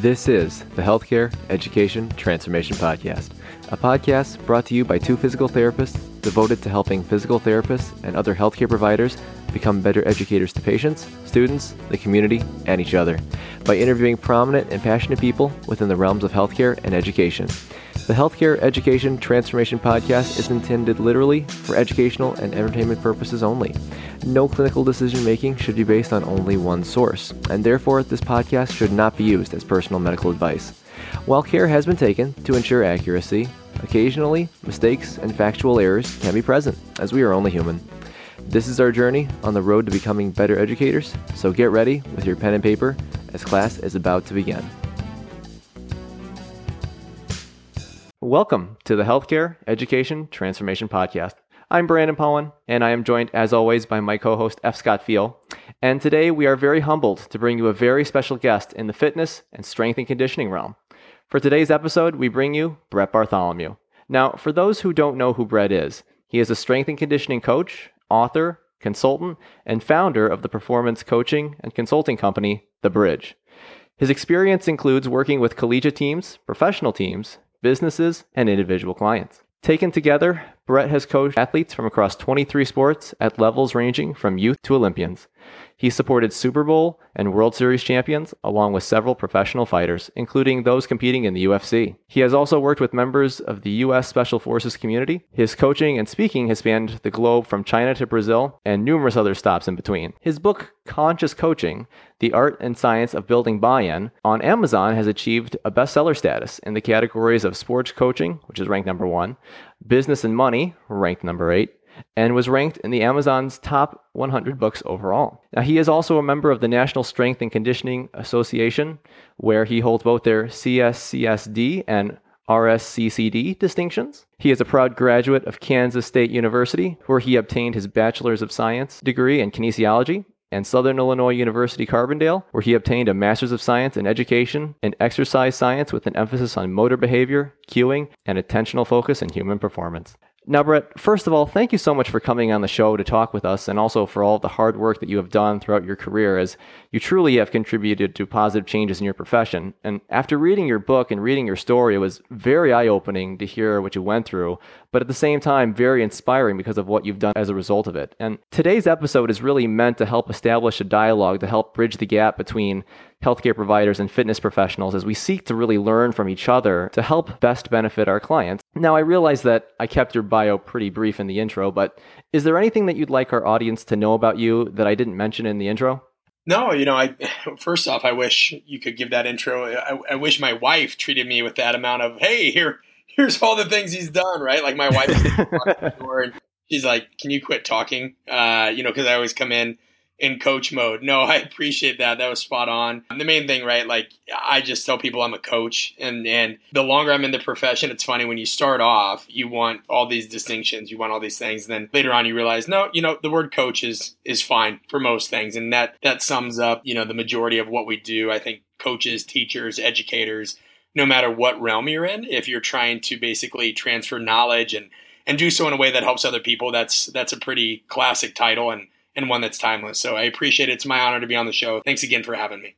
This is the Healthcare Education Transformation Podcast, a podcast brought to you by two physical therapists devoted to helping physical therapists and other healthcare providers become better educators to patients, students, the community, and each other by interviewing prominent and passionate people within the realms of healthcare and education. The Healthcare Education Transformation Podcast is intended literally for educational and entertainment purposes only. No clinical decision making should be based on only one source, and therefore, this podcast should not be used as personal medical advice. While care has been taken to ensure accuracy, occasionally mistakes and factual errors can be present, as we are only human. This is our journey on the road to becoming better educators, so get ready with your pen and paper as class is about to begin. Welcome to the Healthcare Education Transformation Podcast. I'm Brandon Powen, and I am joined, as always, by my co host, F. Scott Feel. And today we are very humbled to bring you a very special guest in the fitness and strength and conditioning realm. For today's episode, we bring you Brett Bartholomew. Now, for those who don't know who Brett is, he is a strength and conditioning coach, author, consultant, and founder of the performance coaching and consulting company, The Bridge. His experience includes working with collegiate teams, professional teams, businesses, and individual clients. Taken together, Brett has coached athletes from across 23 sports at levels ranging from youth to Olympians. He supported Super Bowl and World Series champions, along with several professional fighters, including those competing in the UFC. He has also worked with members of the U.S. Special Forces community. His coaching and speaking has spanned the globe from China to Brazil and numerous other stops in between. His book, Conscious Coaching The Art and Science of Building Buy In, on Amazon has achieved a bestseller status in the categories of sports coaching, which is ranked number one, business and money, ranked number eight, and was ranked in the Amazon's top 100 books overall. Now, he is also a member of the National Strength and Conditioning Association, where he holds both their CSCSD and RSCCD distinctions. He is a proud graduate of Kansas State University, where he obtained his Bachelor's of Science degree in kinesiology, and Southern Illinois University Carbondale, where he obtained a Master's of Science in Education and Exercise Science with an emphasis on motor behavior, cueing, and attentional focus in human performance. Now, Brett, first of all, thank you so much for coming on the show to talk with us and also for all the hard work that you have done throughout your career as you truly have contributed to positive changes in your profession. And after reading your book and reading your story, it was very eye opening to hear what you went through, but at the same time, very inspiring because of what you've done as a result of it. And today's episode is really meant to help establish a dialogue to help bridge the gap between healthcare providers and fitness professionals as we seek to really learn from each other to help best benefit our clients. Now, I realize that I kept your bio pretty brief in the intro, but is there anything that you'd like our audience to know about you that I didn't mention in the intro? No, you know, I first off, I wish you could give that intro. I, I wish my wife treated me with that amount of, hey, here, here's all the things he's done, right? Like my wife, she's like, can you quit talking? Uh, you know, because I always come in in coach mode. No, I appreciate that. That was spot on. The main thing, right? Like I just tell people I'm a coach and and the longer I'm in the profession, it's funny when you start off, you want all these distinctions, you want all these things, and then later on you realize, no, you know, the word coach is is fine for most things. And that that sums up, you know, the majority of what we do. I think coaches, teachers, educators, no matter what realm you're in, if you're trying to basically transfer knowledge and and do so in a way that helps other people, that's that's a pretty classic title and and one that's timeless. So I appreciate it. It's my honor to be on the show. Thanks again for having me.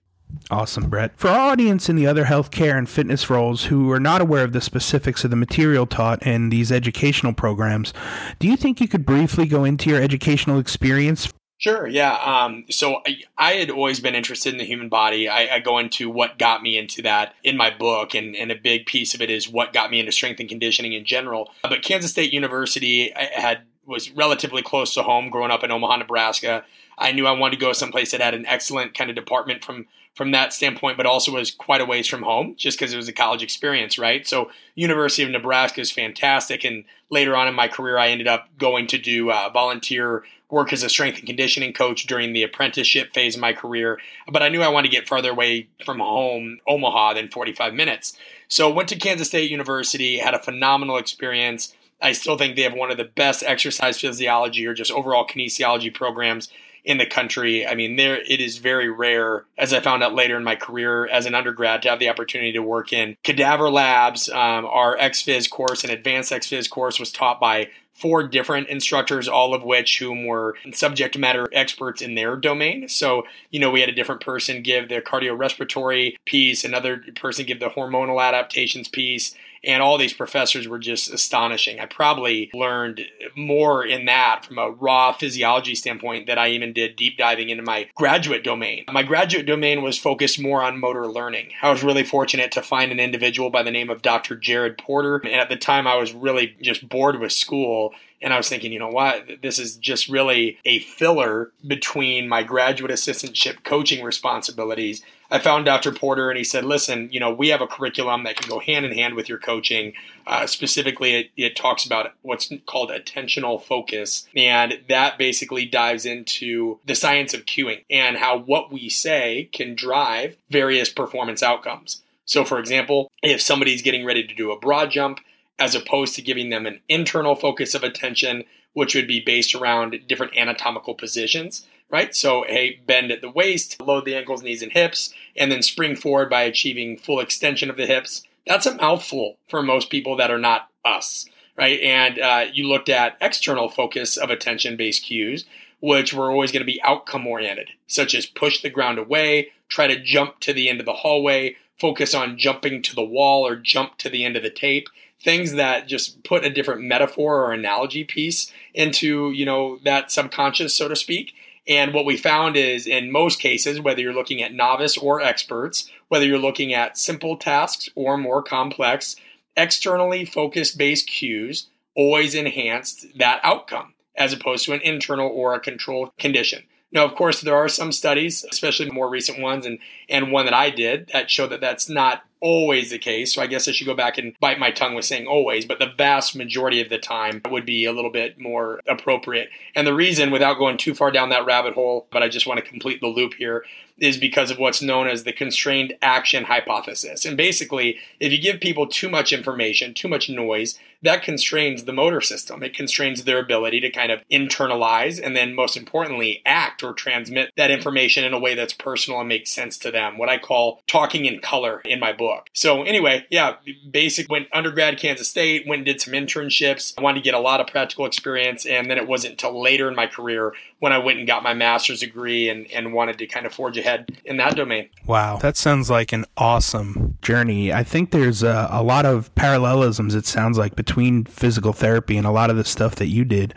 Awesome, Brett. For our audience in the other healthcare and fitness roles who are not aware of the specifics of the material taught in these educational programs, do you think you could briefly go into your educational experience? Sure, yeah. Um, so I, I, had always been interested in the human body. I, I, go into what got me into that in my book, and, and, a big piece of it is what got me into strength and conditioning in general. But Kansas State University I had was relatively close to home growing up in Omaha, Nebraska. I knew I wanted to go someplace that had an excellent kind of department from from that standpoint, but also was quite a ways from home, just because it was a college experience, right? So University of Nebraska is fantastic, and later on in my career, I ended up going to do uh, volunteer work as a strength and conditioning coach during the apprenticeship phase of my career. But I knew I wanted to get farther away from home, Omaha, than 45 minutes. So went to Kansas State University, had a phenomenal experience I still think they have one of the best exercise physiology or just overall kinesiology programs in the country. I mean, there it is very rare, as I found out later in my career as an undergrad, to have the opportunity to work in cadaver labs. Um, our XPhys course and advanced XPhys course was taught by four different instructors, all of which whom were subject matter experts in their domain. So, you know, we had a different person give the cardiorespiratory piece, another person give the hormonal adaptations piece, and all these professors were just astonishing. I probably learned more in that from a raw physiology standpoint that I even did deep diving into my graduate domain. My graduate domain was focused more on motor learning. I was really fortunate to find an individual by the name of Dr. Jared Porter. And at the time, I was really just bored with school and I was thinking, you know what? This is just really a filler between my graduate assistantship coaching responsibilities I found Dr. Porter and he said, listen, you know, we have a curriculum that can go hand in hand with your coaching. Uh, specifically, it, it talks about what's called attentional focus. And that basically dives into the science of cueing and how what we say can drive various performance outcomes. So, for example, if somebody's getting ready to do a broad jump, as opposed to giving them an internal focus of attention, which would be based around different anatomical positions, right? So a bend at the waist, load the ankles, knees, and hips, and then spring forward by achieving full extension of the hips. That's a mouthful for most people that are not us, right? And uh, you looked at external focus of attention based cues, which were always going to be outcome oriented, such as push the ground away, try to jump to the end of the hallway, focus on jumping to the wall or jump to the end of the tape things that just put a different metaphor or analogy piece into you know that subconscious so to speak and what we found is in most cases, whether you're looking at novice or experts, whether you're looking at simple tasks or more complex, externally focused based cues always enhanced that outcome as opposed to an internal or a controlled condition. Now, of course, there are some studies, especially more recent ones, and, and one that I did that show that that's not always the case. So I guess I should go back and bite my tongue with saying always, but the vast majority of the time would be a little bit more appropriate. And the reason, without going too far down that rabbit hole, but I just want to complete the loop here, is because of what's known as the constrained action hypothesis. And basically, if you give people too much information, too much noise, that constrains the motor system. It constrains their ability to kind of internalize and then, most importantly, act or transmit that information in a way that's personal and makes sense to them. What I call talking in color in my book. So, anyway, yeah, basic went undergrad Kansas State, went and did some internships. I wanted to get a lot of practical experience. And then it wasn't until later in my career when I went and got my master's degree and, and wanted to kind of forge ahead in that domain. Wow, that sounds like an awesome journey. I think there's a, a lot of parallelisms, it sounds like, between physical therapy and a lot of the stuff that you did.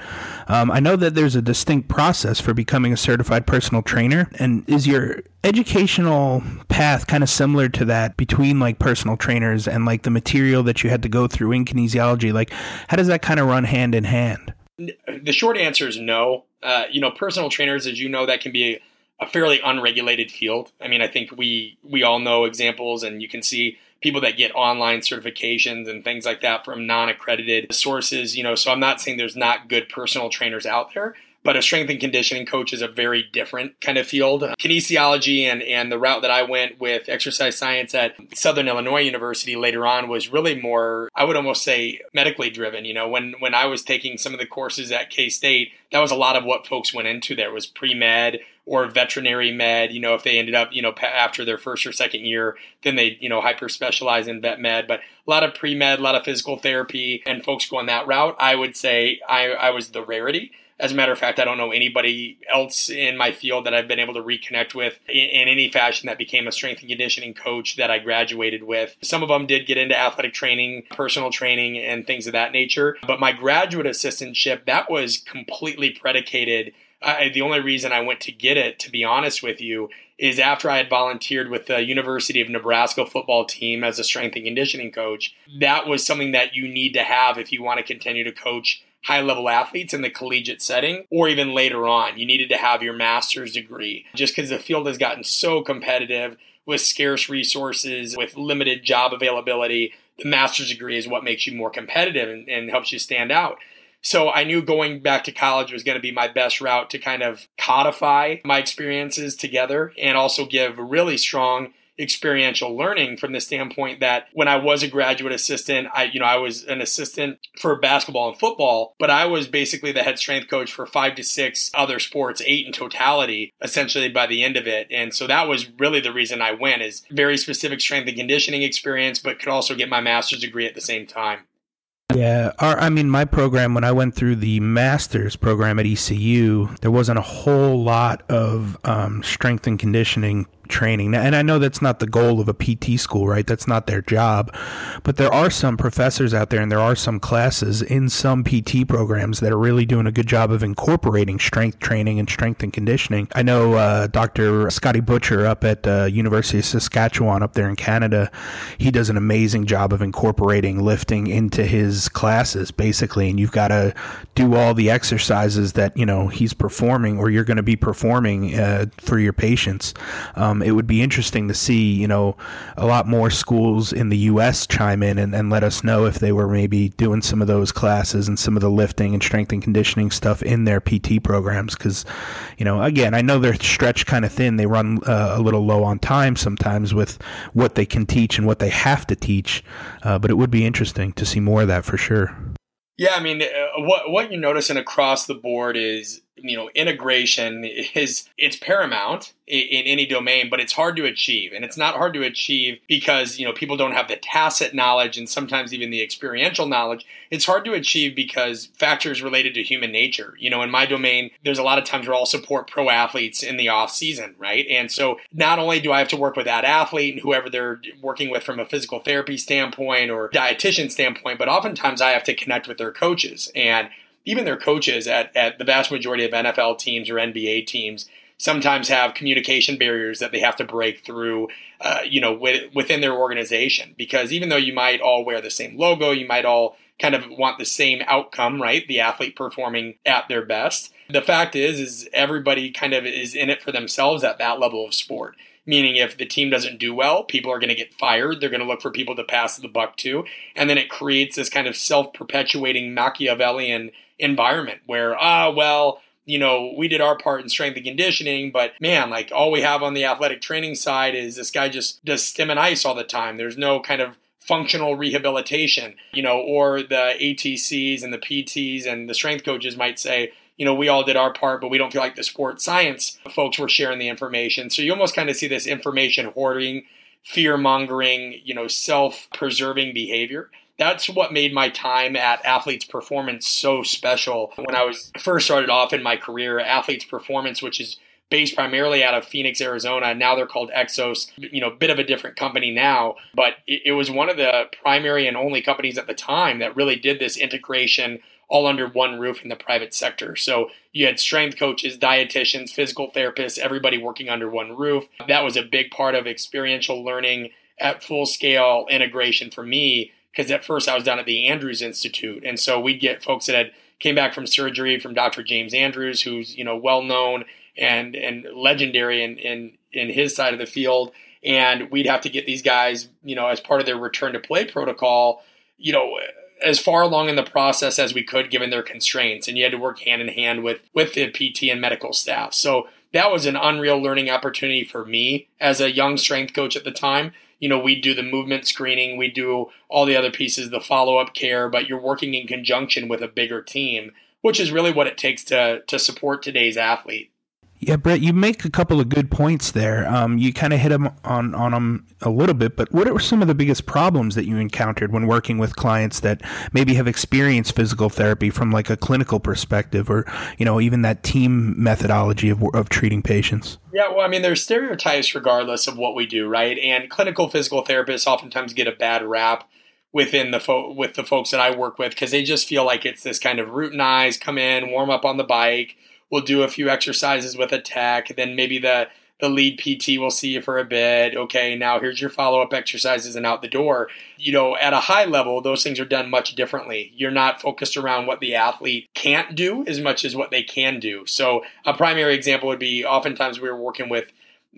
Um, I know that there's a distinct process for becoming a certified personal trainer. And is your educational path kind of similar to that between like personal trainers and like the material that you had to go through in kinesiology? Like, how does that kind of run hand in hand? The short answer is no. Uh, you know, personal trainers, as you know, that can be a fairly unregulated field. I mean, I think we we all know examples, and you can see people that get online certifications and things like that from non-accredited sources. You know, so I'm not saying there's not good personal trainers out there, but a strength and conditioning coach is a very different kind of field. Kinesiology and, and the route that I went with exercise science at Southern Illinois University later on was really more, I would almost say, medically driven. You know, when, when I was taking some of the courses at K State, that was a lot of what folks went into there was pre med or veterinary med. You know, if they ended up, you know, after their first or second year, then they, you know, hyper specialize in vet med. But a lot of pre med, a lot of physical therapy, and folks going that route. I would say I, I was the rarity. As a matter of fact, I don't know anybody else in my field that I've been able to reconnect with in, in, any fashion that became a strength and conditioning coach that I graduated with. Some of them did get into athletic training, personal training, and things of that nature. But my graduate assistantship, that was completely predicated. I, the only reason I went to get it, to be honest with you, is after I had volunteered with the University of Nebraska football team as a strength and conditioning coach. That was something that you need to have if you want to continue to coach high level athletes in the collegiate setting or even later on. You needed to have your master's degree just because the field has gotten so competitive with scarce resources, with limited job availability. The master's degree is what makes you more competitive and, and helps you stand out. So I knew going back to college was going to be my best route to kind of codify my experiences together and also give really strong experiential learning from the standpoint that when I was a graduate assistant, I you know I was an assistant for basketball and football, but I was basically the head strength coach for five to six other sports, eight in totality, essentially by the end of it. And so that was really the reason I went is very specific strength and conditioning experience, but could also get my master's degree at the same time. Yeah, our, I mean, my program when I went through the master's program at ECU, there wasn't a whole lot of um, strength and conditioning training. And I know that's not the goal of a PT school, right? That's not their job. But there are some professors out there and there are some classes in some PT programs that are really doing a good job of incorporating strength training and strength and conditioning. I know uh, Dr. Scotty Butcher up at uh, University of Saskatchewan up there in Canada, he does an amazing job of incorporating lifting into his classes basically and you've got to do all the exercises that, you know, he's performing or you're going to be performing uh, for your patients. Um, um, it would be interesting to see, you know, a lot more schools in the U.S. chime in and, and let us know if they were maybe doing some of those classes and some of the lifting and strength and conditioning stuff in their PT programs. Because, you know, again, I know they're stretched kind of thin. They run uh, a little low on time sometimes with what they can teach and what they have to teach. Uh, but it would be interesting to see more of that for sure. Yeah, I mean, uh, what what you're noticing across the board is you know integration is it's paramount in, in, any domain but it's hard to achieve. And it's not hard to achieve because you know people don't have the tacit knowledge and sometimes even the experiential knowledge. It's hard to achieve because factors related to human nature. You know in my domain there's a lot of times where i'll support pro athletes in the off season right? And so not only do i have to work with that athlete and whoever they're working with from a physical therapy standpoint or dietitian standpoint but oftentimes i have to connect with their coaches. And even their coaches at, at the vast majority of NFL teams or NBA teams sometimes have communication barriers that they have to break through, uh, you know, with, within their organization. Because even though you might all wear the same logo, you might all kind of want the same outcome, right? The athlete performing at their best. The fact is, is everybody kind of is in it for themselves at that level of sport. Meaning, if the team doesn't do well, people are going to get fired. They're going to look for people to pass the buck to. And then it creates this kind of self perpetuating Machiavellian environment where, ah, well, you know, we did our part in strength and conditioning, but man, like all we have on the athletic training side is this guy just does stim and ice all the time. There's no kind of functional rehabilitation, you know, or the ATCs and the PTs and the strength coaches might say, you know, we all did our part, but we don't feel like the sports science folks were sharing the information. So you almost kind of see this information hoarding, fear mongering, you know, self preserving behavior that's what made my time at Athletes Performance so special. When I was first started off in my career, Athletes Performance, which is based primarily out of Phoenix, Arizona. Now they're called Exos, you know, bit of a different company now, but it, it, was one of the primary and only companies at the time that really did this integration all under one roof in the private sector. So you had strength coaches, dietitians, physical therapists, everybody working under one roof. That was a big part of experiential learning at full scale integration for me because at first I was down at the Andrews Institute, and so we'd get folks that had came back from surgery from Dr. James Andrews, who's you know well known and and legendary in in in his side of the field, and we'd have to get these guys you know as part of their return to play protocol, you know as far along in the process as we could given their constraints. And you had to work hand in hand with with the pt and medical staff. So that was an unreal learning opportunity for me as a young strength coach at the time you know, we do the movement screening, we do all the other pieces, the follow up care, but you're working in conjunction with a bigger team, which is really what it takes to to support today's athlete. Yeah, Brett, you make a couple of good points there. Um, you kind of hit them on on them a little bit, but what are some of the biggest problems that you encountered when working with clients that maybe have experienced physical therapy from like a clinical perspective, or you know, even that team methodology of of treating patients? Yeah, well, I mean, there's stereotypes regardless of what we do, right? And clinical physical therapists oftentimes get a bad rap within the fo- with the folks that I work with because they just feel like it's this kind of routinized, come in, warm up on the bike we'll do a few exercises with a tech. Then maybe the the lead PT will see you for a bit. Okay, now here's your follow up exercises and out the door. You know, at a high level, those things are done much differently. You're not focused around what the athlete can't do as much as what they can do. So, a primary example would be oftentimes we were working with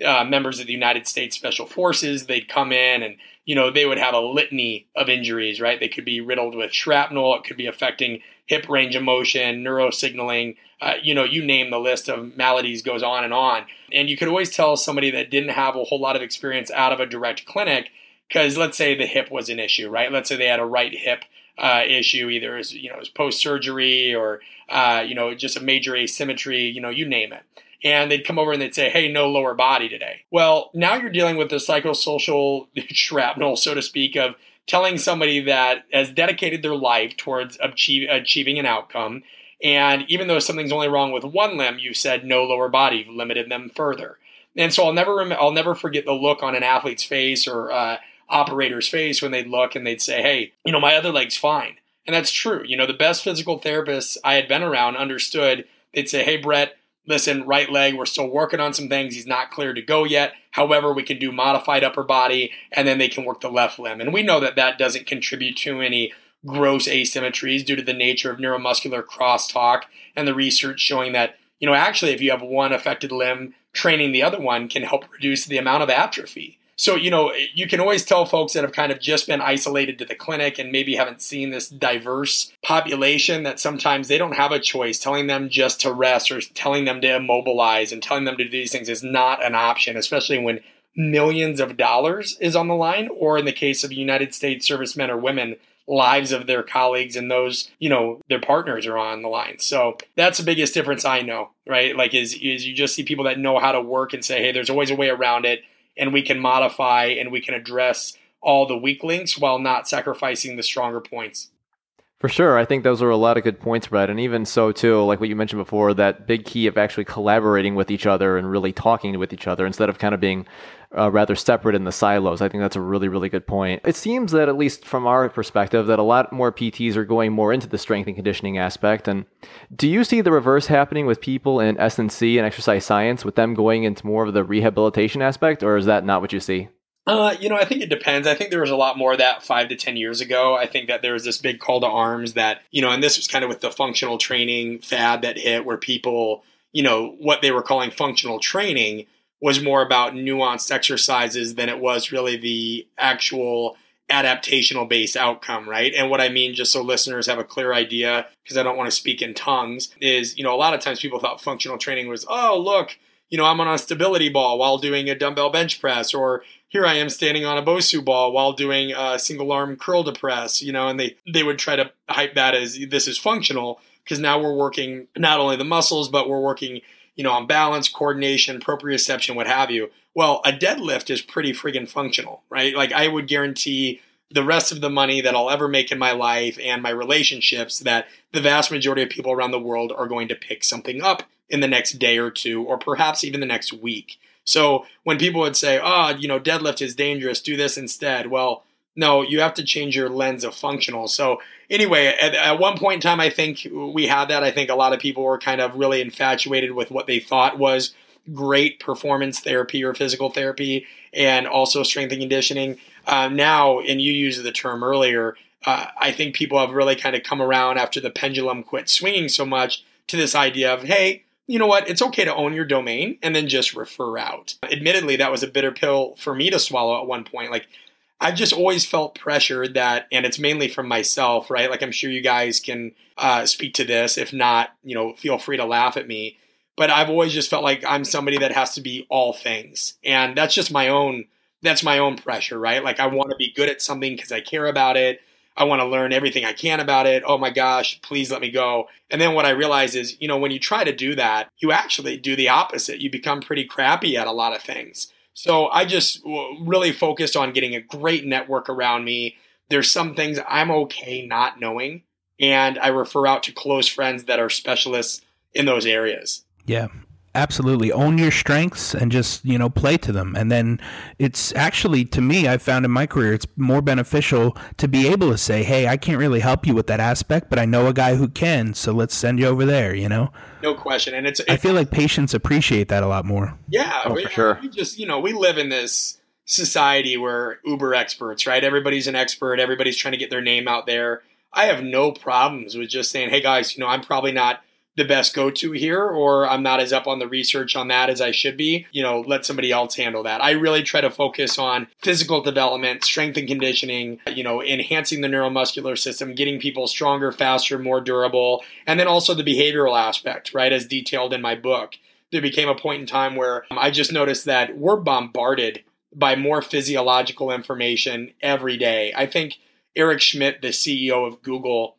uh, members of the United States Special Forces. They'd come in and, you know, they would have a litany of injuries, right? They could be riddled with shrapnel, it could be affecting hip range of motion, neurosignaling, uh, you know, you name the list of maladies goes on and on. And you could always tell somebody that didn't have a whole lot of experience out of a direct clinic because let's say the hip was an issue, right? Let's say they had a right hip uh, issue, either as you know, as post surgery or uh, you know, just a major asymmetry, you know, you name it. And they'd come over and they'd say, "Hey, no lower body today." Well, now you're dealing with the psychosocial shrapnel, so to speak, of telling somebody that has dedicated their life towards achieve, achieving an outcome. And even though something's only wrong with one limb, you've said no lower body, you've limited them further. And so I'll never rem- I'll never forget the look on an athlete's face or uh, operator's face when they'd look and they'd say, "Hey, you know, my other leg's fine," and that's true. You know, the best physical therapists I had been around understood. They'd say, "Hey, Brett, listen, right leg, we're still working on some things. He's not clear to go yet. However, we can do modified upper body, and then they can work the left limb. And we know that that doesn't contribute to any gross asymmetries due to the nature of neuromuscular crosstalk and the research showing that, you know, actually, if you have one affected limb, training the other one can help reduce the amount of atrophy. So, you know, you can always tell folks that have kind of just been isolated to the clinic and maybe haven't seen this diverse population that sometimes they don't have a choice. Telling them just to rest or telling them to immobilize and telling them to do these things is not an option, especially when millions of dollars is on the line, or in the case of United States servicemen or women, lives of their colleagues and those, you know, their partners are on the line. So that's the biggest difference I know, right? Like is is you just see people that know how to work and say, hey, there's always a way around it and we can modify and we can address all the weak links while not sacrificing the stronger points. For sure. I think those are a lot of good points, Brett. And even so, too, like what you mentioned before, that big key of actually collaborating with each other and really talking with each other instead of kind of being uh, rather separate in the silos. I think that's a really, really good point. It seems that, at least from our perspective, that a lot more PTs are going more into the strength and conditioning aspect. And do you see the reverse happening with people in S&C and exercise science, with them going into more of the rehabilitation aspect, or is that not what you see? Uh, you know, I think it depends. I think there was a lot more of that five to 10 years ago. I think that there was this big call to arms that, you know, and this was kind of with the functional training fad that hit where people, you know, what they were calling functional training was more about nuanced exercises than it was really the actual adaptational based outcome, right? And what I mean, just so listeners have a clear idea, because I don't want to speak in tongues, is, you know, a lot of times people thought functional training was, oh, look, you know, I'm on a stability ball while doing a dumbbell bench press, or here I am standing on a Bosu ball while doing a single arm curl to press, you know, and they, they would try to hype that as this is functional because now we're working not only the muscles, but we're working, you know, on balance, coordination, proprioception, what have you. Well, a deadlift is pretty friggin' functional, right? Like I would guarantee the rest of the money that I'll ever make in my life and my relationships that the vast majority of people around the world are going to pick something up in the next day or two, or perhaps even the next week. So when people would say, oh, you know, deadlift is dangerous, do this instead. Well, no, you have to change your lens of functional. So anyway, at, at, one point in time, I think we had that. I think a lot of people were kind of really infatuated with what they thought was great performance therapy or physical therapy and also strength and conditioning. Uh, now, and you used the term earlier, uh, I think people have really kind of come around after the pendulum quit swinging so much to this idea of, hey, you know what? It's okay to own your domain and then just refer out. Admittedly, that was a bitter pill for me to swallow at one point. Like, I've just always felt pressured that, and it's mainly from myself, right? Like, I'm sure you guys can uh, speak to this. If not, you know, feel free to laugh at me. But I've always just felt like I'm somebody that has to be all things. And that's just my own, that's my own pressure, right? Like, I want to be good at something because I care about it. I want to learn everything I can about it. Oh my gosh, please let me go. And then what I realize is, you know, when you try to do that, you actually do the opposite. You become pretty crappy at a lot of things. So I just really focused on getting a great network around me. There's some things I'm okay not knowing, and I refer out to close friends that are specialists in those areas. Yeah, absolutely own your strengths and just you know play to them. And then it's actually to me i've found in my career it's more beneficial to be able to say hey i can't really help you with that aspect but i know a guy who can so let's send you over there you know? No question. And it's, it's i feel like patients appreciate that a lot more. Yeah oh, we, for sure. we just you know we live in this society where uber experts right? Everybody's an expert. Everybody's trying to get their name out there. I have no problems with just saying hey guys you know i'm probably not the best go to here, or I'm not as up on the research on that as I should be, you know, let somebody else handle that. I really try to focus on physical development, strength and conditioning, you know, enhancing the neuromuscular system, getting people stronger, faster, more durable, and then also the behavioral aspect, right, as detailed in my book. There became a point in time where um, I just noticed that we're bombarded by more physiological information every day. I think Eric Schmidt, the CEO of Google,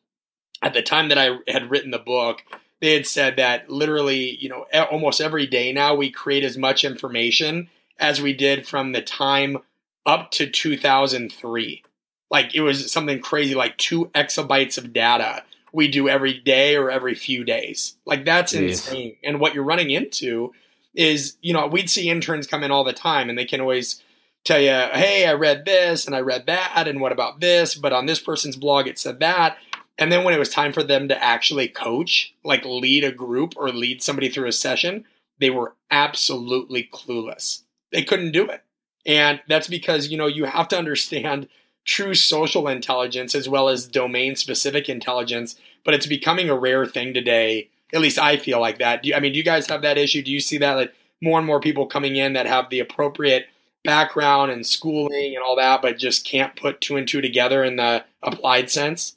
at the time that I had written the book, they had said that literally, you know, almost every day now we create as much information as we did from the time up to 2003. like it was something crazy, like two exabytes of data we do every day or every few days. Like that's Jeez. insane. And what you're running into is, you know, we'd see interns come in all the time and they can always tell you, hey, I read this and I read that, and what about this? But on this person's blog, it said that. And then when it was time for them to actually coach, like lead a group or lead somebody through a session, they were absolutely clueless. They couldn't do it. And that's because, you know, you have to understand true social intelligence as well as domain specific intelligence, but it's becoming a rare thing today. At least I feel like that. You, I mean, do you guys have that issue? Do you see that like more and more people coming in that have the appropriate background and schooling and all that, but just can't put two and two together in the applied sense?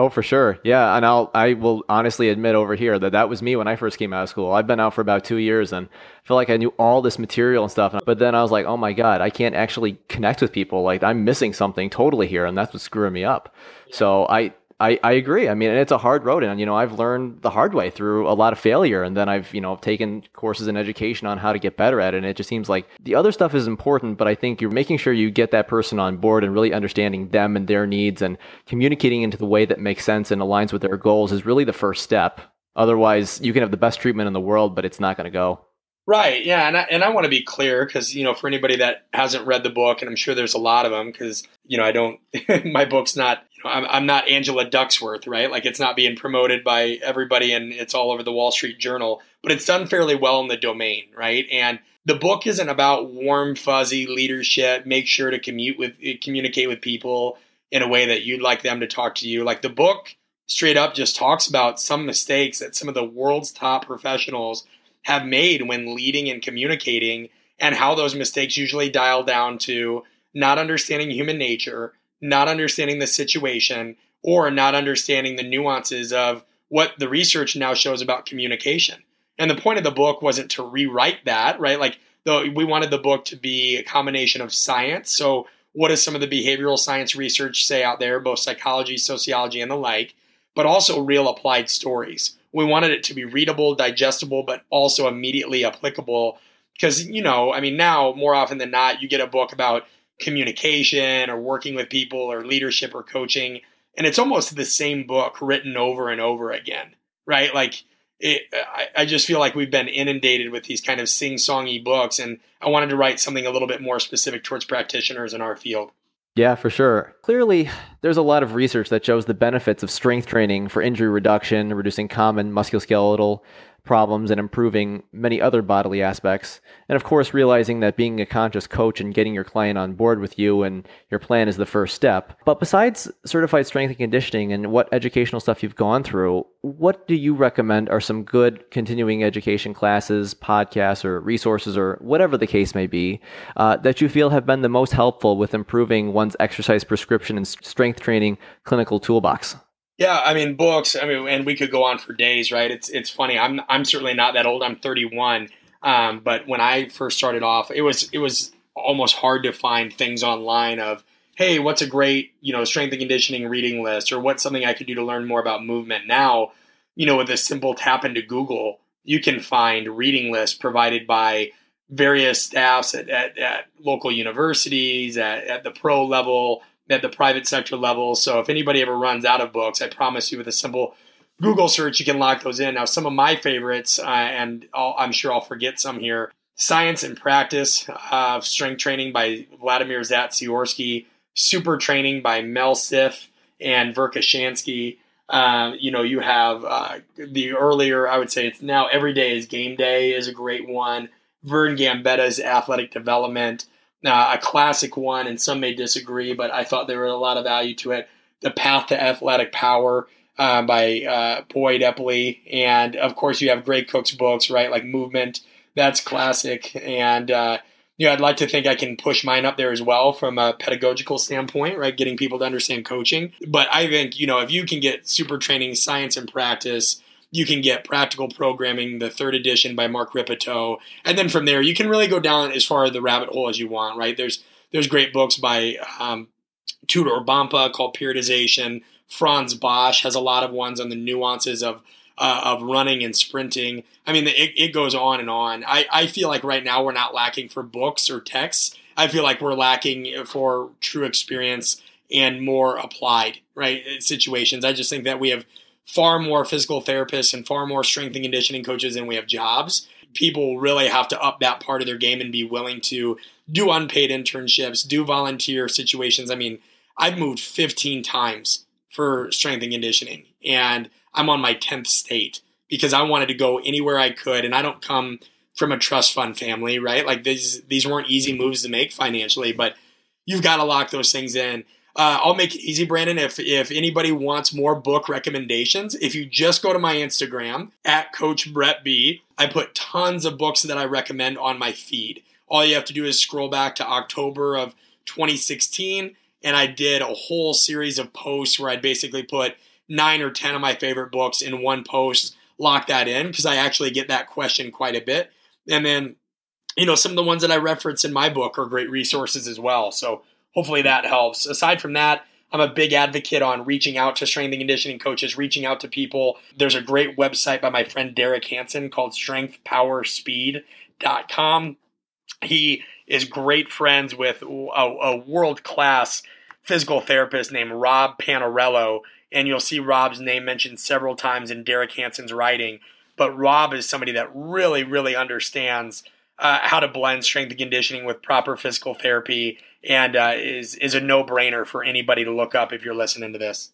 Oh, for sure. Yeah, and I'll I will honestly admit over here that that was me when I first came out of school. I've been out for about 2 years and I feel like I knew all this material and stuff, but then I was like, "Oh my god, I can't actually connect with people. Like I'm missing something totally here." And that's what's screwing me up. So I I, I agree. I mean, it's a hard road, and you know, I've learned the hard way through a lot of failure, and then I've you know taken courses in education on how to get better at it. And it just seems like the other stuff is important, but I think you're making sure you get that person on board and really understanding them and their needs and communicating into the way that makes sense and aligns with their goals is really the first step. Otherwise, you can have the best treatment in the world, but it's not going to go. Right. Yeah. And I, and I want to be clear because, you know, for anybody that hasn't read the book, and I'm sure there's a lot of them because, you know, I don't, my book's not, you know, I'm, I'm not Angela Duckworth, right? Like it's not being promoted by everybody and it's all over the Wall Street Journal, but it's done fairly well in the domain, right? And the book isn't about warm, fuzzy leadership. Make sure to commute with, eh, communicate with people in a way that you'd like them to talk to you. Like the book straight up just talks about some mistakes that some of the world's top professionals have made when leading and communicating, and how those mistakes usually dial down to not understanding human nature, not understanding the situation, or not understanding the nuances of what the research now shows about communication. And the point of the book wasn't to rewrite that, right? Like, though we wanted the book to be a combination of science. So, what does some of the behavioral science research say out there, both psychology, sociology, and the like, but also real applied stories we wanted it to be readable, digestible, but also immediately applicable. Because, you know, I mean, now more often than not, you get a book about communication or working with people or leadership or coaching, and it's almost the same book written over and over again, right? Like, it, I, I just feel like we've been inundated with these kind of sing songy books, and I wanted to write something a little bit more specific towards practitioners in our field. Yeah, for sure. Clearly, there's a lot of research that shows the benefits of strength training for injury reduction, reducing common musculoskeletal problems and improving many other bodily aspects. And of course, realizing that being a conscious coach and getting your client on board with you and your plan is the first step. But besides certified strength and conditioning and what educational stuff you've gone through, what do you recommend are some good continuing education classes, podcasts, or resources, or whatever the case may be, uh, that you feel have been the most helpful with improving one's exercise prescription and strength training clinical toolbox? Yeah, I mean books. I mean, and we could go on for days, right? It's it's funny. I'm I'm certainly not that old. I'm 31. Um, but when I first started off, it was it was almost hard to find things online of hey, what's a great you know strength and conditioning reading list, or what's something I could do to learn more about movement. Now, you know, with a simple tap into Google, you can find reading lists provided by various staffs at, at, at local universities, at, at the pro level, at the private sector level. So if anybody ever runs out of books, I promise you with a simple Google search, you can lock those in. Now, some of my favorites, uh, and i am sure I'll forget some here Science and Practice of Strength Training by Vladimir Zatsiorsky, Super Training by Mel Siff and Verkhoshansky. Um, you know, you have uh, the earlier, I would say it's now Every Day is Game Day is a great one. Vern Gambetta's Athletic Development uh, a classic one, and some may disagree, but I thought there was a lot of value to it. The Path to Athletic Power uh, by uh, Boyd Epley, and of course you have Gray Cook's books, right? Like Movement, that's classic, and uh, you know I'd like to think I can push mine up there as well from a pedagogical standpoint, right? Getting people to understand coaching, but I think you know if you can get super training, science and practice you can get Practical Programming, the third edition by Mark Rippetoe, and then from there you can really go down as far the rabbit hole as you want. Right? There's there's great books by um, Tudor Bompa called Periodization. Frans Bosch has a lot of ones on the nuances of uh, of running and sprinting. I mean, it, it goes on and on. I, I feel like right now we're not lacking for books or texts. I feel like we're lacking for true experience and more applied, right? Situations. I just think that we have far more physical therapists and far more strength and conditioning coaches than we have jobs. People really have to up that part of their game and be willing to do unpaid internships, do volunteer situations. I mean, I've moved 15 times for strength and conditioning, and I'm on my 10th state because I wanted to go anywhere I could. And I don't come from a trust fund family, right? Like these, these weren't easy moves to make financially, but you've got to lock those things in. Uh, I'll make it easy, Brandon. If if anybody wants more book recommendations, if you just go to my Instagram at Coach Brett B, I put tons of books that I recommend on my feed. All you have to do is scroll back to October of 2016, and I did a whole series of posts where I'd basically put nine or ten of my favorite books in one post. Lock that in because I actually get that question quite a bit, and then you know some of the ones that I reference in my book are great resources as well. So hopefully that helps. Aside from that, I'm a big advocate on reaching out to strength and conditioning coaches, reaching out to people. There's a great website by my friend Derek Hansen called strengthpowerspeed.com. He is great friends with a, a world class physical therapist named Rob Panariello. And you'll see Rob's name mentioned several times in Derek Hansen's writing. But Rob is somebody that really, really understands uh, how to blend strength and conditioning with proper physical therapy and uh, is is a no brainer for anybody to look up if you're listening to this.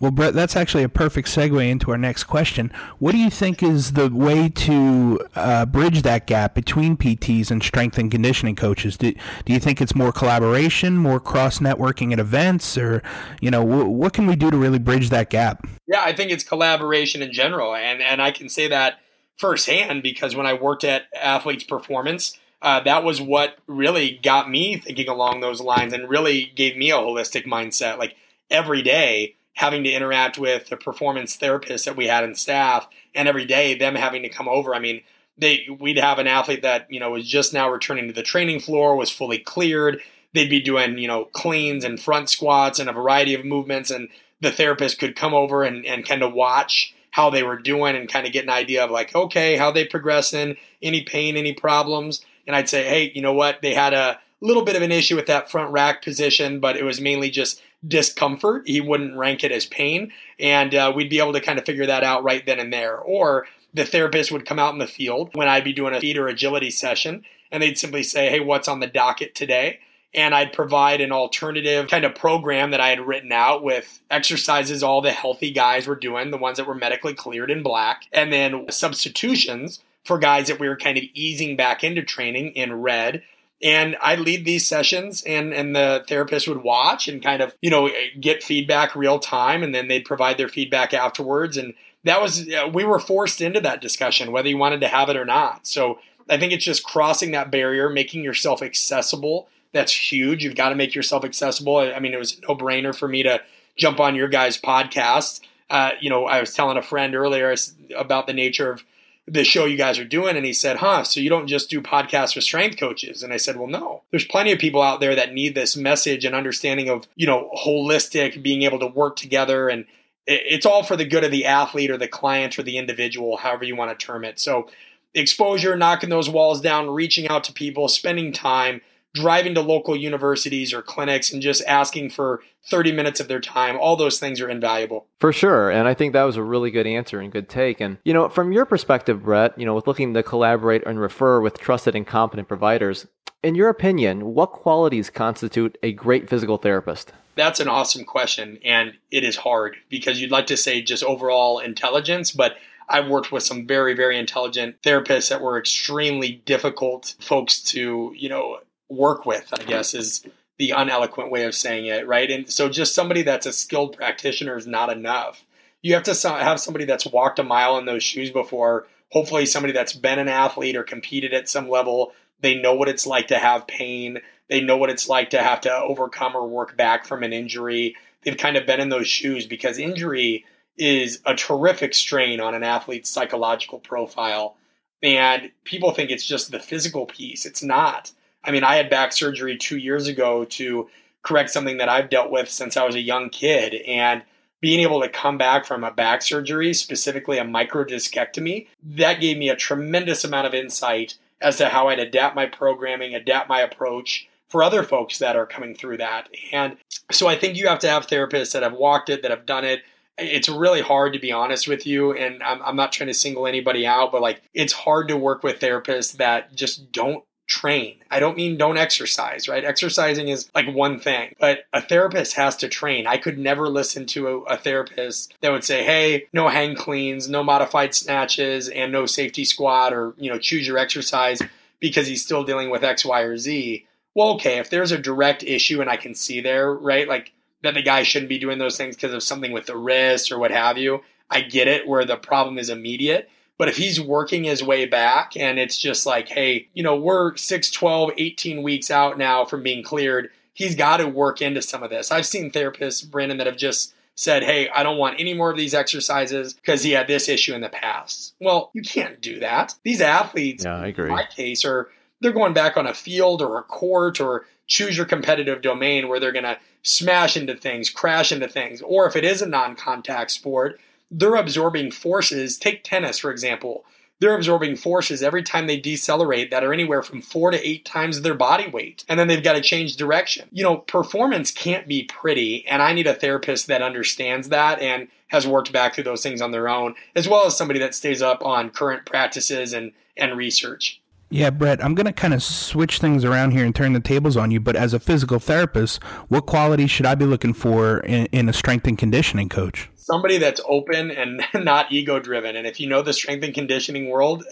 Well, Brett, that's actually a perfect segue into our next question. What do you think is the way to uh, bridge that gap between PTs and strength and conditioning coaches? Do, do you think it's more collaboration, more cross networking at events, or you know, w- what can we do to really bridge that gap? Yeah, I think it's collaboration in general, and and I can say that firsthand because when I worked at Athletes Performance, uh, that was what really got me thinking along those lines and really gave me a holistic mindset. Like every day, having to interact with the performance therapists that we had in staff, and every day them having to come over. I mean, they we'd have an athlete that you know was just now returning to the training floor, was fully cleared. They'd be doing you know cleans and front squats and a variety of movements, and the therapist could come over and, and kind of watch how they were doing and kind of get an idea of like, okay, how they progressing, any pain, any problems and I'd say, hey, you know what? They had a little bit of an issue with that front rack position, but it was mainly just discomfort. He wouldn't rank it as pain, and uh, we'd be able to kind of figure that out right then and there. Or the therapist would come out in the field when I'd be doing a feet or agility session, and they'd simply say, hey, what's on the docket today? and I'd provide an alternative kind of program that I had written out with exercises all the healthy guys were doing, the ones that were medically cleared in black, and then substitutions for guys that we were kind of easing back into training in red. And I lead these sessions and, and the therapist would watch and kind of, you know, get feedback real time and then they'd provide their feedback afterwards. And that was, we were forced into that discussion, whether you wanted to have it or not. So I think it's just crossing that barrier, making yourself accessible. That's huge. You've got to make yourself accessible. I mean, it was no brainer for me to jump on your guys' podcast. Uh, you know, I was telling a friend earlier about the nature of the show you guys are doing. And he said, huh, so you don't just do podcasts for strength coaches. And I said, well, no, there's plenty of people out there that need this message and understanding of, you know, holistic, being able to work together. And it's all for the good of the athlete or the client or the individual, however you want to term it. So exposure, knocking those walls down, reaching out to people, spending time, driving to local universities or clinics and just asking for 30 minutes of their time, all those things are invaluable. For sure. And I think that was a really good answer and good take. And, you know, from your perspective, Brett, you know, with looking to collaborate and refer with trusted and competent providers, in your opinion, what qualities constitute a great physical therapist? That's an awesome question. And it is hard because you'd like to say just overall intelligence, but I've worked with some very, very intelligent therapists that were extremely difficult folks to, you know, work with, I guess, is the uneloquent way of saying it, right? And so just somebody that's a skilled practitioner is not enough. You have to have somebody that's walked a mile in those shoes before, hopefully, somebody that's been an athlete or competed at some level. They know what it's like to have pain. They know what it's like to have to overcome or work back from an injury. They've kind of been in those shoes because injury is a terrific strain on an athlete's psychological profile. And people think it's just the physical piece. It's not. I mean, I had back surgery two years ago to correct something that I've dealt with since I was a young kid. And being able to come back from a back surgery, specifically a microdiscectomy, that gave me a tremendous amount of insight as to how I'd adapt my programming, adapt my approach for other folks that are coming through that. And so I think you have to have therapists that have walked it, that have done it. It's really hard to be honest with you, and I'm, I'm not trying to single anybody out, but like it's hard to work with therapists that just don't train. I don't mean don't exercise, right? Exercising is like one thing, but a therapist has to train. I could never listen to a, a, therapist that would say, "Hey, no hang cleans, no modified snatches, and no safety squat or, you know, choose your exercise because he's still dealing with X, Y, or Z." Well, okay, if there's a direct issue and I can see there, right? Like that the guy shouldn't be doing those things because of something with the wrist or what have you. I get it where the problem is immediate. But if he's working his way back and it's just like, hey, you know, we're 6, 12, 18 weeks out now from being cleared, he's got to work into some of this. I've seen therapists, Brandon, that have just said, hey, I don't want any more of these exercises because he had this issue in the past. Well, you can't do that. These athletes, yeah, I agree. in my case, are they're going back on a field or a court or choose your competitive domain where they're going to smash into things, crash into things. Or if it is a non contact sport, they're absorbing forces. Take tennis, for example. They're absorbing forces every time they decelerate that are anywhere from four to eight times their body weight. And then they've got to change direction. You know, performance can't be pretty. And I need a therapist that understands that and has worked back through those things on their own, as well as somebody that stays up on current practices and, and research. Yeah, Brett, I'm going to kind of switch things around here and turn the tables on you. But as a physical therapist, what qualities should I be looking for in, in a strength and conditioning coach? Somebody that's open and not ego driven. And if you know the strength and conditioning world,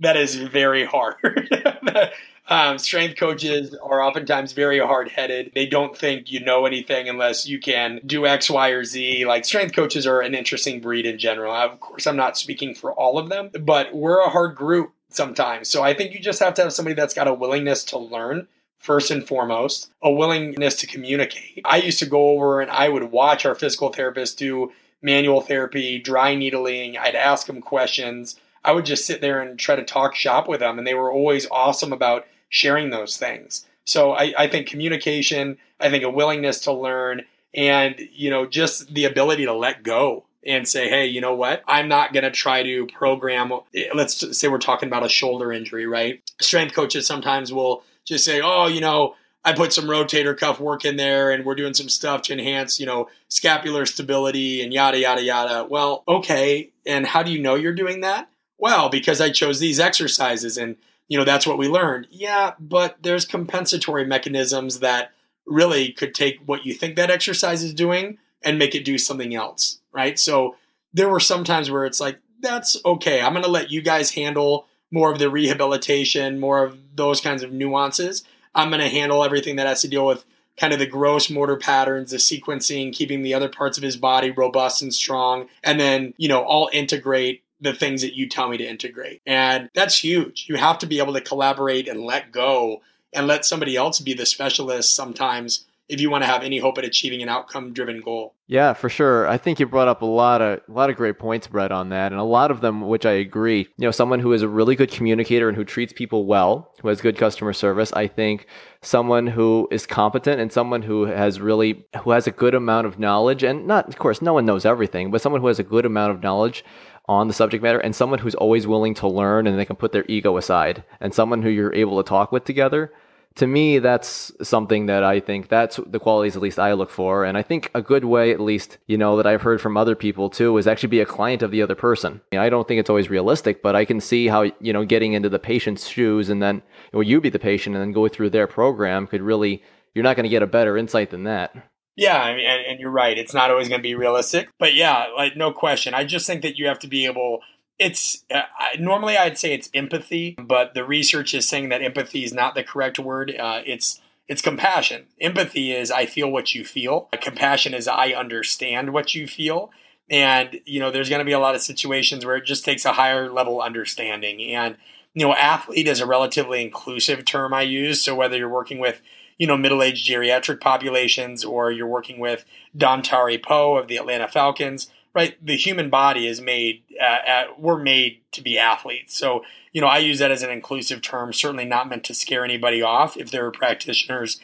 that is very hard. um, strength coaches are oftentimes very hard headed. They don't think you know anything unless you can do X, Y, or Z. Like strength coaches are an interesting breed in general. Of course, I'm not speaking for all of them, but we're a hard group sometimes. So I think you just have to have somebody that's got a willingness to learn first and foremost, a willingness to communicate. I used to go over and I would watch our physical therapist do manual therapy, dry needling. I'd ask them questions. I would just sit there and try to talk shop with them, and they were always awesome about sharing those things. So I, I think communication, I think a willingness to learn, and you know, just the ability to let go and say, hey, you know what? I'm not going to try to program. Let's say we're talking about a shoulder injury, right? Strength coaches sometimes will just say, oh, you know, I put some rotator cuff work in there and we're doing some stuff to enhance, you know, scapular stability and yada, yada, yada. Well, okay. And how do you know you're doing that? Well, because I chose these exercises and, you know, that's what we learned. Yeah, but there's compensatory mechanisms that really could take what you think that exercise is doing and make it do something else, right? So there were some times where it's like, that's okay. I'm going to let you guys handle more of the rehabilitation, more of those kinds of nuances. I'm going to handle everything that has to deal with kind of the gross motor patterns, the sequencing, keeping the other parts of his body robust and strong. And then, you know, I'll integrate the things that you tell me to integrate. And that's huge. You have to be able to collaborate and let go and let somebody else be the specialist sometimes if you want to have any hope at achieving an outcome driven goal. Yeah, for sure. I think you brought up a lot of a lot of great points, Brett, on that, and a lot of them which I agree. You know, someone who is a really good communicator and who treats people well, who has good customer service. I think someone who is competent and someone who has really who has a good amount of knowledge, and not, of course, no one knows everything, but someone who has a good amount of knowledge on the subject matter and someone who's always willing to learn and they can put their ego aside and someone who you're able to talk with together to me, that's something that I think that's the qualities at least I look for. And I think a good way, at least, you know, that I've heard from other people too, is actually be a client of the other person. You know, I don't think it's always realistic, but I can see how, you know, getting into the patient's shoes and then, or you be the patient and then go through their program could really, you're not going to get a better insight than that. Yeah, I mean, and, and you're right. It's not always going to be realistic, but yeah, like no question. I just think that you have to be able it's uh, normally I'd say it's empathy, but the research is saying that empathy is not the correct word. Uh, it's it's compassion. Empathy is I feel what you feel. Compassion is I understand what you feel. And you know, there's going to be a lot of situations where it just takes a higher level understanding. And you know, athlete is a relatively inclusive term I use. So whether you're working with you know middle-aged geriatric populations or you're working with Don Dontari Poe of the Atlanta Falcons right? The human body is made, uh, at, we're made to be athletes. So, you know, I use that as an inclusive term, certainly not meant to scare anybody off. If there are practitioners,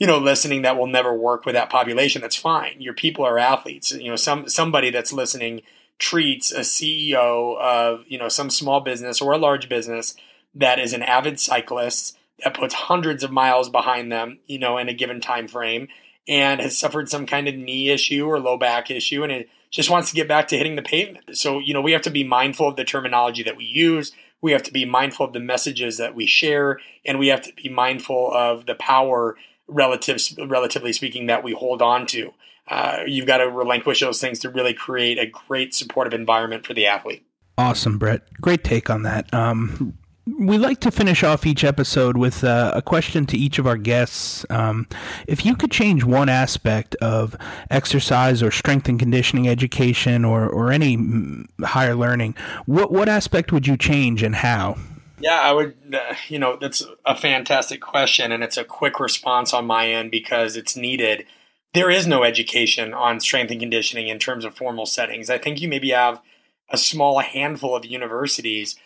you know, listening that will never work with that population, that's fine. Your people are athletes. You know, some somebody that's listening treats a CEO of, you know, some small business or a large business that is an avid cyclist that puts hundreds of miles behind them, you know, in a given time frame and has suffered some kind of knee issue or low back issue and just wants to get back to hitting the pavement. So, you know, we have to be mindful of the terminology that we use. We have to be mindful of the messages that we share, and we have to be mindful of the power, relative, relatively speaking, that we hold on to. Uh, you've got to relinquish those things to really create a great supportive environment for the athlete. Awesome, Brett. Great take on that. Um, we like to finish off each episode with uh, a question to each of our guests. Um, if you could change one aspect of exercise or strength and conditioning education or, or any higher learning, what, what aspect would you change and how? Yeah, I would, uh, you know, that's a fantastic question, and it's a quick response on my end because it's needed. There is no education on strength and conditioning in terms of formal settings. I think you maybe have a small handful of universities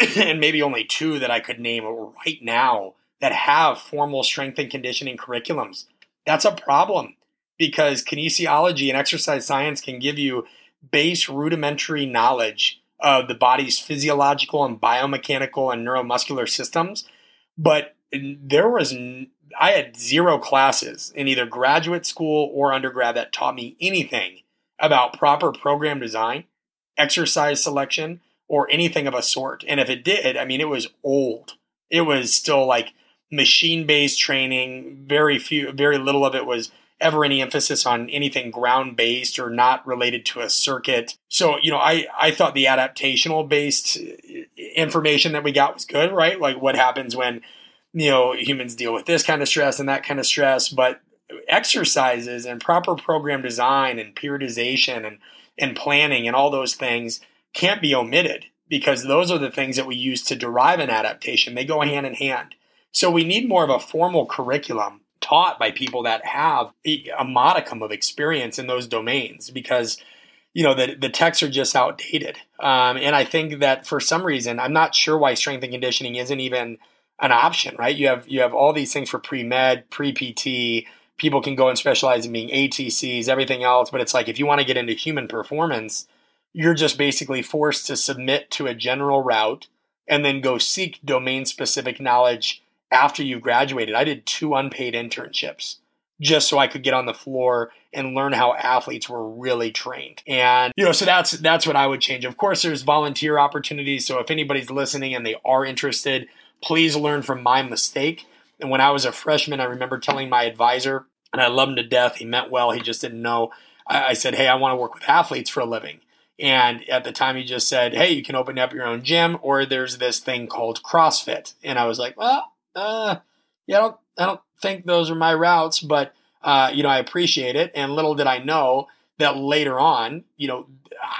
and maybe only two that I could name right now that have formal strength and conditioning curriculums. That's a problem because kinesiology and exercise science can give you base rudimentary knowledge of the body's physiological and biomechanical and neuromuscular systems. But there was, I had zero classes in either graduate school or undergrad that taught me anything about proper program design, exercise selection, or anything of a sort. And if it did, I mean, it was old. It was still like machine based training. Very few, very little of it was ever any emphasis on anything ground based or not related to a circuit. So, you know, I, I thought the adaptational based uh, information that we got was good, right? Like what happens when, you know, humans deal with this kind of stress and that kind of stress. But exercises and proper program design and periodization and, and planning and all those things can't be omitted because those are the things that we use to derive an adaptation. They go hand in hand. So we need more of a formal curriculum taught by people that have a modicum of experience in those domains because you know the, the texts are just outdated um, and i think that for some reason i'm not sure why strength and conditioning isn't even an option right you have you have all these things for pre-med pre-pt people can go and specialize in being atcs everything else but it's like if you want to get into human performance you're just basically forced to submit to a general route and then go seek domain specific knowledge after you've graduated. I did two unpaid internships just so I could get on the floor and learn how athletes were really trained. And you know, so that's that's what I would change. Of course, there's volunteer opportunities. So if anybody's listening and they are interested, please learn from my mistake. And when I was a freshman, I remember telling my advisor, and I love him to death. He meant well. He just didn't know. I, I said, "Hey, I want to work with athletes for a living." And at the time, he just said, "Hey, you can open up your own gym, or there's this thing called CrossFit." And I was like, "Well, uh, yeah, I don't, I don't think those are my routes, but uh, you know, I appreciate it." And little did I know that later on, you know,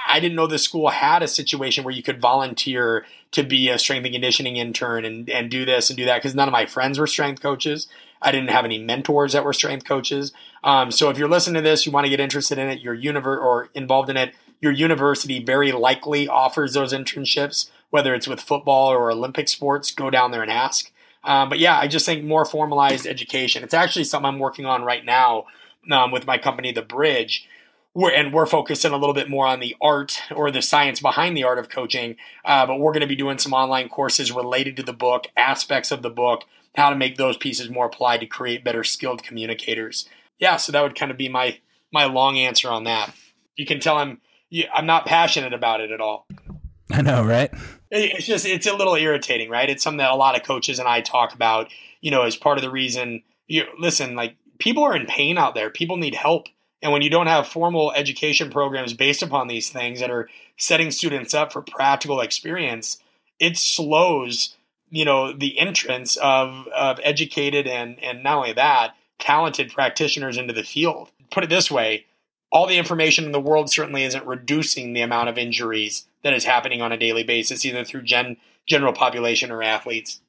I didn't know the school had a situation where you could volunteer to be a strength and conditioning intern and, and do this and do that because none of my friends were strength coaches. I didn't have any mentors that were strength coaches. Um, so if you're listening to this, you want to get interested in it, you're univer- or involved in it, your university very likely offers those internships, whether it's with football or Olympic sports. Go down there and ask. Um, but yeah, I just think more formalized education. It's actually something I'm working on right now um, with my company, The Bridge. We're, and we're focusing a little bit more on the art or the science behind the art of coaching. Uh, but we're going to be doing some online courses related to the book, aspects of the book, how to make those pieces more applied to create better skilled communicators. Yeah, so that would kind of be my my long answer on that. You can tell I'm I'm not passionate about it at all. I know, right? It's just it's a little irritating, right? It's something that a lot of coaches and I talk about. You know, as part of the reason. You listen, like people are in pain out there. People need help, and when you don't have formal education programs based upon these things that are setting students up for practical experience, it slows you know the entrance of of educated and and not only that talented practitioners into the field. Put it this way, all the information in the world certainly isn't reducing the amount of injuries that is happening on a daily basis, either through gen, general population or athletes.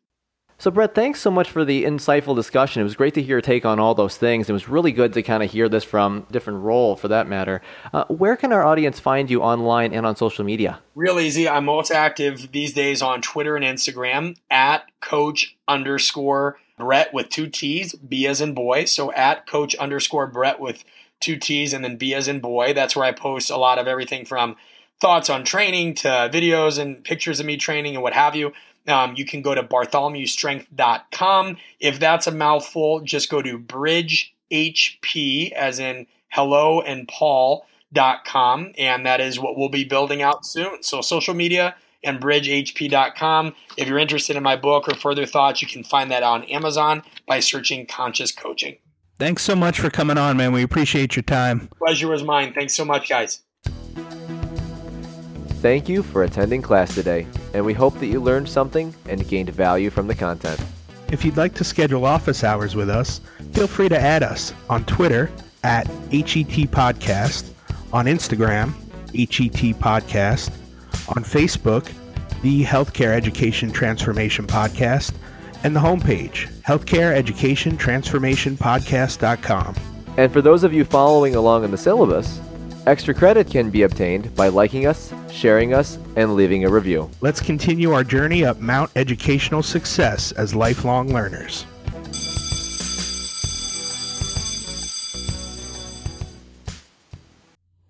So, Brett, thanks so much for the insightful discussion. It was great to hear your take on all those things. It was really good to kind of hear this from different role, for that matter. Uh, where can our audience find you online and on social media? Real easy. I'm most active these days on Twitter and Instagram at coach underscore Brett with two T's, B as in boy. So at coach underscore Brett with two T's and then B as in boy. That's where I post a lot of everything from thoughts on training to videos and pictures of me training and what have you, um, you can go to bartholomewstrength.com. If that's a mouthful, just go to bridgehp, as in hello and paul.com, and that is what we'll be building out soon. So, social media and bridgehp.com. If you're interested in my book or further thoughts, you can find that on Amazon by searching Conscious Coaching. Thanks so much for coming on, man. We appreciate your time. Pleasure was mine. Thanks so much, guys. Thank you for attending class today, and we hope that you learned something and gained value from the content. If you'd like to schedule office hours with us, feel free to add us on Twitter at HET Podcast, on Instagram, HET Podcast, on Facebook, the Healthcare Education Transformation Podcast, and the homepage, Healthcare Education Transformation Podcast.com. And for those of you following along in the syllabus, extra credit can be obtained by liking us, sharing us, and leaving a review. Let's continue our journey up Mount Educational Success as lifelong learners.